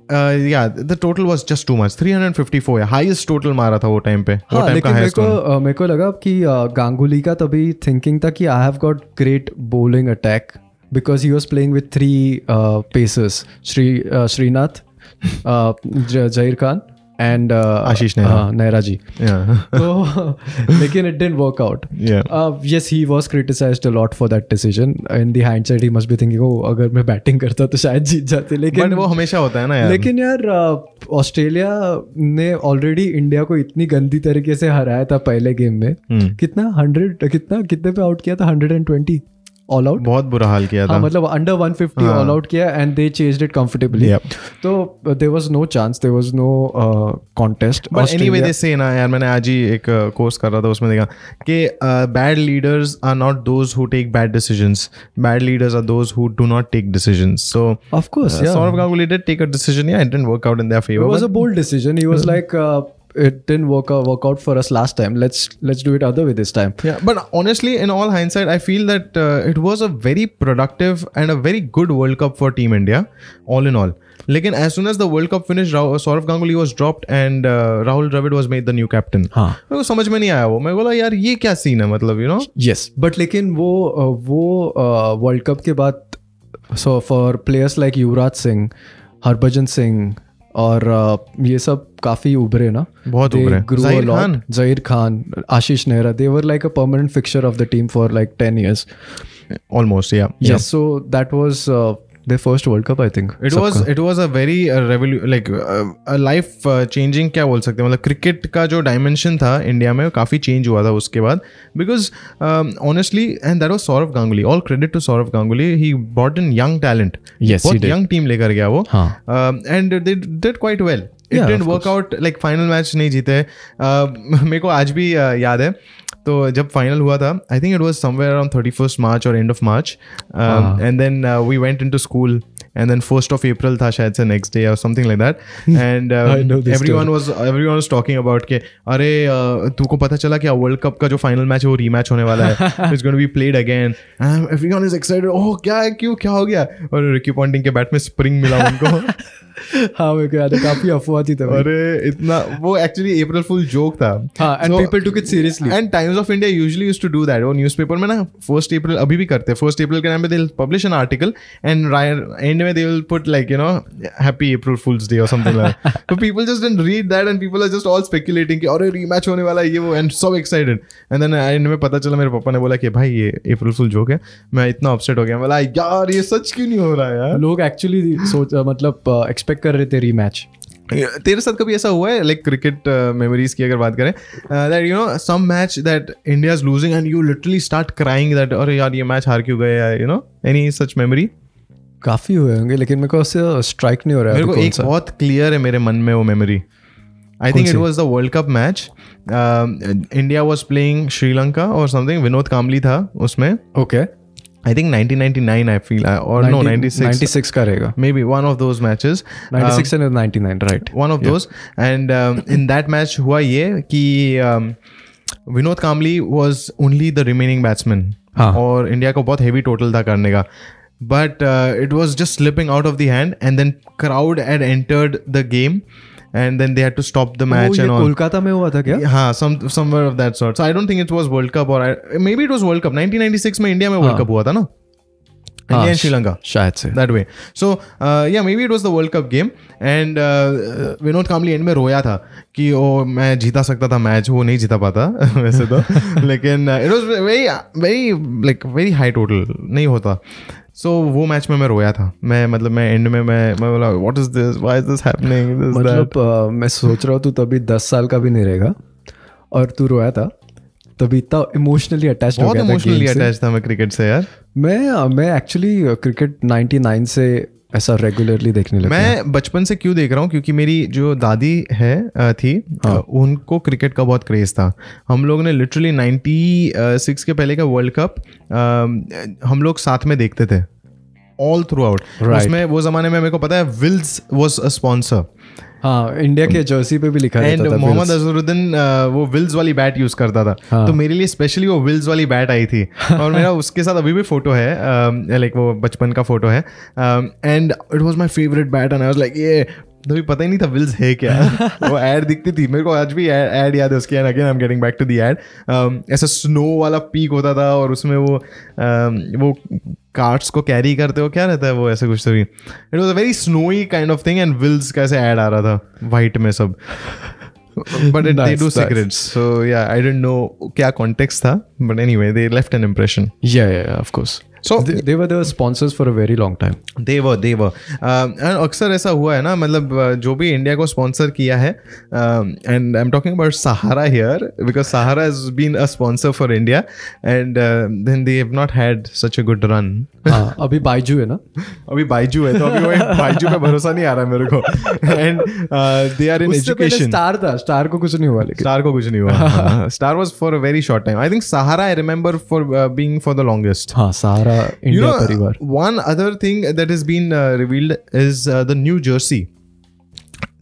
Speaker 1: good the total was just too much total was just too much. 354 है हाईएस्ट टोटल मारा था वो टाइम पे वो
Speaker 2: हाँ
Speaker 1: टाइम का
Speaker 2: लेकिन मेरे को मेरे को लगा कि गांगुली का तभी थिंकिंग था कि I have got great bowling attack because he was playing with three pacers Sri Srinath Zaheer Khan
Speaker 1: and Ashish
Speaker 2: Nehra. Nehra
Speaker 1: ji.
Speaker 2: तो लेकिन it didn't work
Speaker 1: out
Speaker 2: yes he was criticized a lot for that decision. In the hindsight he must be thinking oh अगर मैं batting करता तो शायद जीत जाते. लेकिन
Speaker 1: वो हमेशा होता है ना यार।
Speaker 2: लेकिन यार ऑस्ट्रेलिया ने ऑलरेडी इंडिया को इतनी गंदी तरीके से हराया था पहले गेम में।
Speaker 1: हम्म,
Speaker 2: कितना? हंड्रेड कितना? कितने पे आउट किया था? Hundred and twenty all out
Speaker 1: बहुत बुरा हाल किया था।
Speaker 2: हाँ मतलब अंडर 150
Speaker 1: हाँ.
Speaker 2: ऑल आउट किया and they changed it
Speaker 1: comfortably
Speaker 2: तो there was no chance there was no contest
Speaker 1: but anyway they say ना यार मैंने आज ही एक कोर्स कर रहा था उसमें देखा कि bad leaders are not those who take bad decisions bad leaders are those who do not take
Speaker 2: decisions so
Speaker 1: of course did take a decision. Yeah it didn't work out in their favor
Speaker 2: It was
Speaker 1: but-
Speaker 2: a bold decision. He was like, uh, "It didn't work out, work out for us last time. Let's let's do it other way this time."
Speaker 1: Yeah, but honestly, in all hindsight, I feel that uh, it was a very productive and a very good World Cup for Team India, all in all. Lekin as soon as the World Cup finished, Rao, Saurav Ganguly was dropped and uh, Rahul Dravid was made the new captain.
Speaker 2: हाँ.
Speaker 1: मेरे को समझ में नहीं आया वो मैं बोला यार ये क्या सीन है मतलब यू नो
Speaker 2: Yes, but लेकिन वो uh, वो वर्ल्ड कप के बाद so for players like Yuvraj Singh Harbhajan Singh और ये सब काफ़ी उभरे ना।
Speaker 1: बहुत
Speaker 2: Zaheer
Speaker 1: Khan
Speaker 2: Ashish Nehra they were like a permanent fixture of the team for like ten years
Speaker 1: almost
Speaker 2: या so that was was uh, their first World Cup, I think.
Speaker 1: It was it was a very रेवोल्यू like life changing क्या बोल सकते हैं? मतलब cricket का जो dimension था India में काफ़ी चेंज हुआ था उसके बाद। Because honestly and that was Sourav Ganguly all credit to Sourav Ganguly he bought in
Speaker 2: young talent
Speaker 1: बहुत यंग टीम लेकर गया वो. And they did quite well it
Speaker 2: Yeah, didn't
Speaker 1: work out like final match नहीं जीते। Uh, मेरे को आज भी uh, याद है। तो जब फाइनल हुआ था I think it was somewhere around thirty first March और end of March and then we went in to school and then first of April था शायद से नेक्स्ट डे और something like that and
Speaker 2: I know this
Speaker 1: one was everyone was talking about के अरे uh, तुमको पता चला क्या वर्ल्ड कप का जो फाइनल मैच है वो रीमैच होने वाला है? It's going to be played again everyone is excited oh क्या है? क्यों? क्या हो गया? और रिकी पॉन्टिंग के बैट में स्प्रिंग मिला उनको।
Speaker 2: हाँ मेरे को याद है काफ़ी अफवाह थी तब
Speaker 1: अरे इतना वो एक्चुअली अप्रैल फुल जोक था।
Speaker 2: हाँ
Speaker 1: and
Speaker 2: people took it seriously
Speaker 1: and Times of India usually use to do that वो न्यूज़पेपर में ना फ़र्स्ट अप्रैल अभी भी करते हैं। फ़र्स्ट अप्रैल के टाइम पे they publish an article and end में they will put like you know happy April fools day और समथिंग लाइक तो people just don't read that and people are just all speculating कि अरे rematch होने वाला है ये वो and so excited and then end में पता चला मेरे पापा ने बोला कि भाई ये अप्रैल फुल जोक है। मैं इतना अपसेट हो गया। बोला यार ये सच क्यों नहीं हो रहा है यार?
Speaker 2: लोग एक्चुअली सोच मतलब एक्सपेक्ट कर रहे थे रीमैच
Speaker 1: तेरे साथ कभी ऐसा हुआ है? लाइक क्रिकेट मेमोरीज की अगर बात करें that you know some match that India is losing and you literally start crying that अरे यार ये मैच हार क्यों गए you know any such memory
Speaker 2: काफ़ी हुए होंगे लेकिन मेरे को उससे स्ट्राइक नहीं हो रहा है
Speaker 1: मेरे को एक बहुत क्लियर है मेरे मन में वो memory I think it was the World Cup match India was playing Sri Lanka और समथिंग विनोद कामली था उसमें।
Speaker 2: Okay
Speaker 1: I think 1999 I feel और नो 96
Speaker 2: 96 का रहेगा।
Speaker 1: Maybe one of those matches
Speaker 2: 96 and 99
Speaker 1: right of those. And um, in that match हुआ ये कि विनोद कामली only the remaining batsman.
Speaker 2: हाँ.
Speaker 1: और इंडिया को बहुत हेवी टोटल था करने का। But uh, it was just slipping out of the hand and then crowd had entered the game and then they had to stop the match
Speaker 2: ये
Speaker 1: and all
Speaker 2: Kolkata में हुआ था क्या
Speaker 1: हाँ some somewhere of that sort so I don't think it was World Cup or I, maybe it was World Cup 1996 में India में World
Speaker 2: हाँ.
Speaker 1: Cup हुआ था ना इंडिया एंड श्रीलंका
Speaker 2: शायद से
Speaker 1: that way. So uh, yeah, maybe it was the World Cup game and uh, Vinod Kambli end में रोया था कि ओ मैं जीता सकता था मैच वो नहीं जीता पाता वैसे तो लेकिन it was very very like very high total नहीं होता सो so, वो मैच में मैं रोया था। मैं मतलब मैं एंड में मैं मैं बोला what is this why is this happening this
Speaker 2: मतलब uh, मैं सोच रहा हूँ तू तभी 10 साल का भी नहीं रहेगा और तू रोया था। तभी इतना इमोशनली अटैच हो गया था
Speaker 1: इमोशनली। अटैच था मैं क्रिकेट से यार।
Speaker 2: मैं मैं एक्चुअली क्रिकेट 99 से ऐसा रेगुलरली देखने लगा
Speaker 1: मैं बचपन से क्यों देख रहा हूँ? क्योंकि मेरी जो दादी है थी
Speaker 2: हाँ।
Speaker 1: उनको क्रिकेट का बहुत क्रेज था। हम लोग ने लिटरली 96 के पहले का वर्ल्ड कप हम लोग साथ में देखते थे। ऑल थ्रू आउट उसमें वो जमाने में मेरे को पता है विल्स वॉज़ अ स्पॉन्सर
Speaker 2: हाँ इंडिया के जर्सी पे भी लिखा
Speaker 1: एंड मोहम्मद अजहरुद्दीन वो विल्स वाली बैट यूज़ करता था।
Speaker 2: हाँ।
Speaker 1: तो मेरे लिए स्पेशली वो विल्स वाली बैट आई थी। और मेरा उसके साथ अभी भी फ़ोटो है लाइक वो बचपन का फ़ोटो है। And it was my favourite bat and I was like ये तभी पता ही नहीं था विल्स है क्या? वो एड दिखती थी। मेरे को आज भी एड याद है उसकी। And again I am getting back to the ad ऐसा स्नो वाला पीक होता था और उसमें वो um, वो कार्ड्स को कैरी करते हो? क्या रहता है वो? ऐसे कुछ तो भी। It was a very snowy kind of thing and Wills कैसे ऐड आ रहा था वाइट में सब। But it they do secret so या आई डोंट नो क्या कॉन्टेक्स्ट था but anyway they left an impression
Speaker 2: या या course.
Speaker 1: So-
Speaker 2: they, they were the sponsors for a very long time.
Speaker 1: they were they were. Um, and अक्सर ऐसा हुआ है ना मतलब uh, जो भी इंडिया को स्पॉन्सर किया है and I am talking about Sahara here because Sahara has been a sponsor for India and then they have not had such a good
Speaker 2: run अभी बाइजू है ना?
Speaker 1: अभी बाइजू है तो अभी वो बाइजू पे भरोसा नहीं आ रहा मेरे को। And they
Speaker 2: are in
Speaker 1: education
Speaker 2: Star था स्टार को कुछ नहीं हुआ लेकिन।
Speaker 1: स्टार को कुछ नहीं हुआ Star was for a very short time I think Sahara I remember for being for the longest
Speaker 2: हाँ Sahara
Speaker 1: You
Speaker 2: India
Speaker 1: know,
Speaker 2: Pariwar
Speaker 1: one other thing that has been uh, revealed is uh, the new jersey.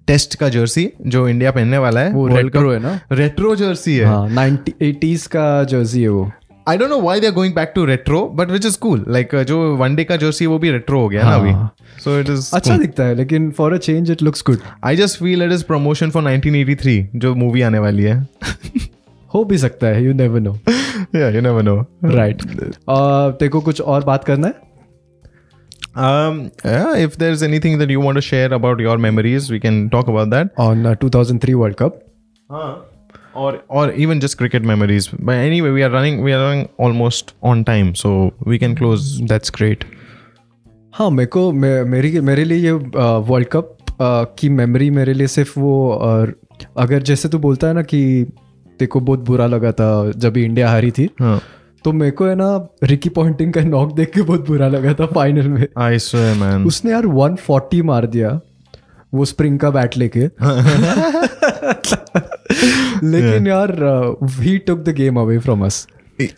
Speaker 1: Test का jersey जो India पहनने वाला है
Speaker 2: वो retro है ना?
Speaker 1: Retro jersey है
Speaker 2: हाँ 90 80s का जर्सी है वो.
Speaker 1: I don't know why they are going back to retro but which is cool like जो वनडे का जर्सी है वो भी रेट्रो हो गया ना अभी.
Speaker 2: हाँ।
Speaker 1: सो इट इज़
Speaker 2: अच्छा दिखता है लेकिन for a change it looks good
Speaker 1: I just feel it is promotion for 1983 जो मूवी आने वाली है.
Speaker 2: हो भी सकता है यू नेवर नो
Speaker 1: या यू नेवर नो
Speaker 2: राइट तेरे कुछ और बात करना है
Speaker 1: um yeah if there's anything that you want to share about your memories we can talk about that
Speaker 2: on 2003 World World Cup
Speaker 1: or or even just cricket memories but anyway we are running we are running almost on time so we can close
Speaker 2: that's great हाँ मेरे को मे, मेरी मेरे लिए ये world cup की memory मेरे लिए सिर्फ़ वो और अगर जैसे तू बोलता है ना कि तेरे को बहुत बुरा लगा था जब इंडिया हारी थी।
Speaker 1: हाँ।
Speaker 2: तो मेरे को है ना रिकी पॉइंटिंग का नॉक देख के बहुत बुरा लगा था फाइनल में।
Speaker 1: आई स्वेयर मैन
Speaker 2: उसने यार 140 मार दिया वो स्प्रिंग का बैट लेके। लेकिन यार he took the game away from us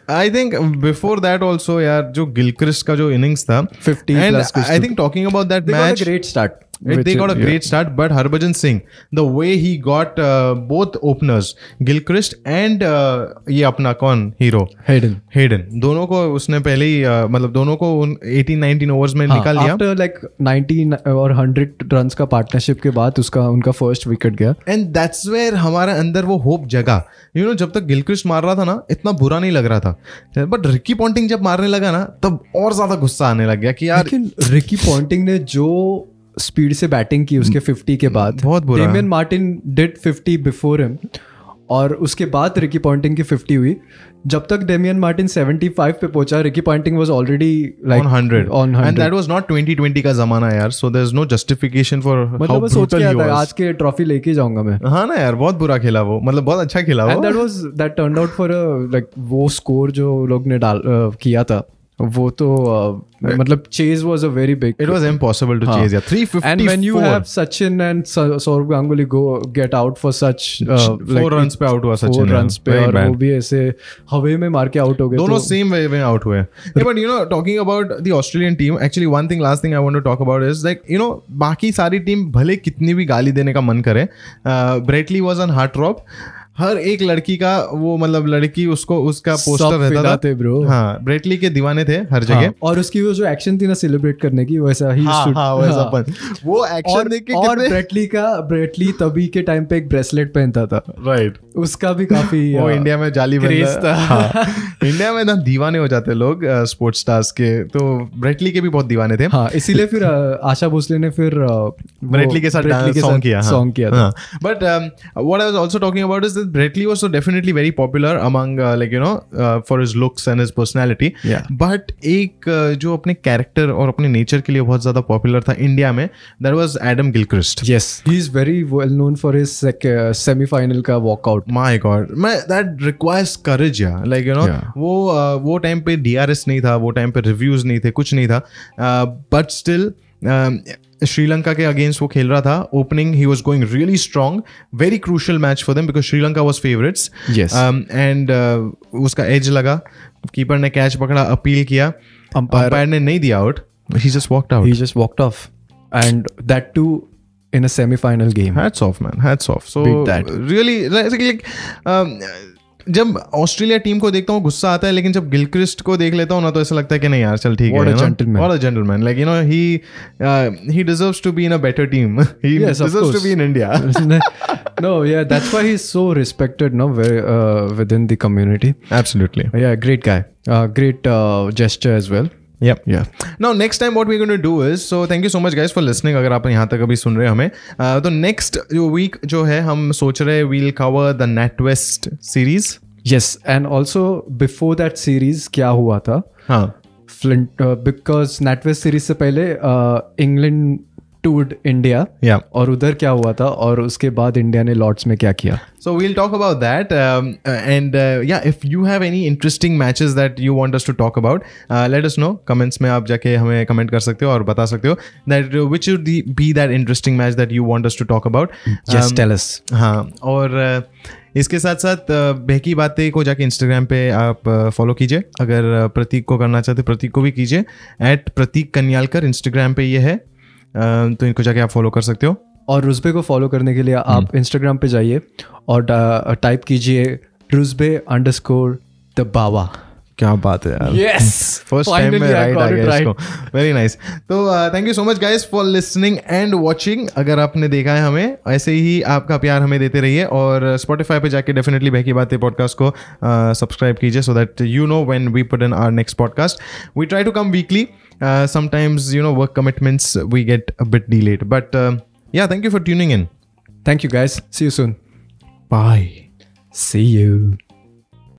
Speaker 1: I think before that also यार जो गिलक्रिस्ट का जो इनिंग्स था
Speaker 2: 50
Speaker 1: एंड
Speaker 2: plus कुछ
Speaker 1: I think talking about that match
Speaker 2: great start
Speaker 1: It, they got a great start, but Harbhajan Singh, the way he got uh, both openers, Gilchrist and uh, ये अपना कौन? Hero
Speaker 2: Hayden
Speaker 1: Hayden दोनों को उसने पहले ही uh, मतलब दोनों को 18 19 ओवर्स में निकाल लिया।
Speaker 2: लाइक 90 और 100 रन्स का पार्टनरशिप के बाद उसका उनका फ़र्स्ट विकेट गया।
Speaker 1: एंड दैट्स वेयर हमारे अंदर वो होप जगा। यू नो जब तक गिलक्रिस्ट मार रहा था ना इतना बुरा नहीं लग रहा था। बट रिकी पॉन्टिंग जब मारने लगा ना तब और ज़्यादा गुस्सा आने लग गया कि यार
Speaker 2: रिकी पॉन्टिंग ने जो स्पीड से बैटिंग की उसके 50 के बाद।
Speaker 1: बहुत बुरा।
Speaker 2: Damien Martyn did 50 before him और उसके बाद रिकी पॉन्टिंग की 50 हुई। जब तक डेमियन मार्टिन 75 पे पहुँचा Ricky Ponting was already like
Speaker 1: on 100
Speaker 2: on
Speaker 1: and
Speaker 2: 100
Speaker 1: that was not 2020 का जमाना यार how
Speaker 2: मतलब वो सोच
Speaker 1: brutal
Speaker 2: के
Speaker 1: he
Speaker 2: आता है
Speaker 1: was
Speaker 2: आज के ट्रॉफी लेके जाऊँगा मैं।
Speaker 1: हाँ ना यार बहुत बुरा खेला वो मतलब बहुत अच्छा खेला वो।
Speaker 2: And that was that turn out for like वो स्कोर जो लोग ने डाल uh, किया था। वो तो uh, मतलब chase was a very
Speaker 1: big was impossible to
Speaker 2: हाँ.
Speaker 1: chase yeah. 354
Speaker 2: And when you have Sachin and Sa- Saurav Ganguly go get out for such uh,
Speaker 1: four runs पे out हुआ सचिन
Speaker 2: runs पे और वो भी ऐसे हवे में मार के आउट हो गए
Speaker 1: दोनों सेम वे में आउट हुए but you know talking about the Australian team actually one thing last thing I want to talk about is like you know बाकी सारी टीम भले कितनी भी गाली देने का मन करे Brett Lee was on heartthrob हर एक लड़की का वो मतलब लड़की उसको उसका पोस्टर रहता था।
Speaker 2: ब्रो
Speaker 1: हाँ ब्रेटली के दीवाने थे हर जगह।
Speaker 2: हाँ, और उसकी वो जो एक्शन थी ना सेलिब्रेट करने की वैसा ही
Speaker 1: हाँ हाँ वैसा
Speaker 2: हाँ।
Speaker 1: वो एक्शन
Speaker 2: और
Speaker 1: देख के
Speaker 2: और ब्रेटली का ब्रेटली तभी के टाइम पे एक ब्रेसलेट पहनता था।
Speaker 1: राइट
Speaker 2: उसका भी काफ़ी
Speaker 1: वो इंडिया में जाली बंदा
Speaker 2: था।
Speaker 1: हाँ, इंडिया में ना दीवाने हो जाते लोग स्पोर्ट्स स्टार्स के। तो ब्रेटली के भी बहुत दीवाने थे।
Speaker 2: हाँ इसीलिए फिर आशा भोसले ने फिर
Speaker 1: ब्रेटली के साथ सॉन्ग किया
Speaker 2: सॉन्ग किया
Speaker 1: but what I talking about is that Brett Lee was so definitely very popular among uh, like you know uh, for his looks and his personality
Speaker 2: Yeah.
Speaker 1: but एक uh, जो अपने character और अपने nature के लिए बहुत ज़्यादा popular था इंडिया में that was Adam Gilchrist
Speaker 2: yes he is very well known for his sec- uh, semi-final का walkout
Speaker 1: my god मैं that requires courage या like you know
Speaker 2: Yeah.
Speaker 1: वो uh, वो टाइम पे DRS नहीं था वो टाइम पे रिव्यूज़ नहीं थे कुछ नहीं था बट स्टिल श्रीलंका के अगेंस्ट वो खेल रहा था. Opening he was going really strong very crucial match for them because Sri Lanka was
Speaker 2: favourites
Speaker 1: and उसका एज लगा. कीपर ने कैच पकड़ा अपील किया. अंपायर ने नहीं दिया out he just walked out
Speaker 2: he just walked off. And that too in a semi-final game.
Speaker 1: Hats off man. Hats off. So
Speaker 2: Beat that.
Speaker 1: really like, like um, जब Australia team को देखता हूँ गुस्सा आता है लेकिन जब गिलक्रिस्ट को देख लेता हूँ ना तो ऐसा लगता है कि नहीं यार चल ठीक है
Speaker 2: और gentleman like you know he deserve to be in better
Speaker 1: team
Speaker 2: India great guy great gesture as well
Speaker 1: Yep.
Speaker 2: yeah
Speaker 1: Now, next time, what we're going to do is, so thank you so much, guys, for listening. अगर आप यहाँ तक अभी सुन रहे हैं हमें uh, तो नेक्स्ट जो वीक जो है हम सोच रहे हैं we'll cover the NatWest series
Speaker 2: yes and also before that series क्या हुआ था
Speaker 1: हाँ
Speaker 2: फ्लिंट बिकॉज़ नेटवेस्ट सीरीज़ से पहले इंग्लैंड टूड इंडिया
Speaker 1: yeah.
Speaker 2: और उधर क्या हुआ था और उसके बाद इंडिया ने लॉर्ड्स में क्या किया?
Speaker 1: So we'll talk about that and या if you have any interesting matches that you want to talk about let us know comments में आप जाके हमें कमेंट कर सकते हो और बता सकते हो that which you'd be that interesting match that you want to talk about
Speaker 2: just
Speaker 1: हाँ और uh, इसके साथ साथ uh, बहकी बातें को जाके इंस्टाग्राम पे आप uh, फॉलो कीजिए। अगर प्रतीक को करना चाहते प्रतीक को भी कीजिए। एट प्रतीक कन्यालकर इंस्टाग्राम पे ये है। तो इनको जाके आप फॉलो कर सकते हो।
Speaker 2: और रुजबे को फॉलो करने के लिए आप इंस्टाग्राम पे जाइए और टाइप कीजिए रुजबे अंडर स्कोर द बावा
Speaker 1: क्या बात है यार।
Speaker 2: यस
Speaker 1: फ़र्स्ट टाइम में राइट आ गया इसको। वेरी नाइस तो thank you so much guys for listening and watching अगर आपने देखा है हमें ऐसे ही आपका प्यार हमें देते रहिए और स्पॉटिफाई पे जाके डेफिनेटली बहकी बातें पॉडकास्ट को सब्सक्राइब कीजिए so that you know when we put in our next podcast we try to come weekly uh, sometimes you know work commitments we get a bit delayed. But uh, yeah thank you for tuning in.
Speaker 2: Thank you guys. See you soon.
Speaker 1: Bye.
Speaker 2: See you.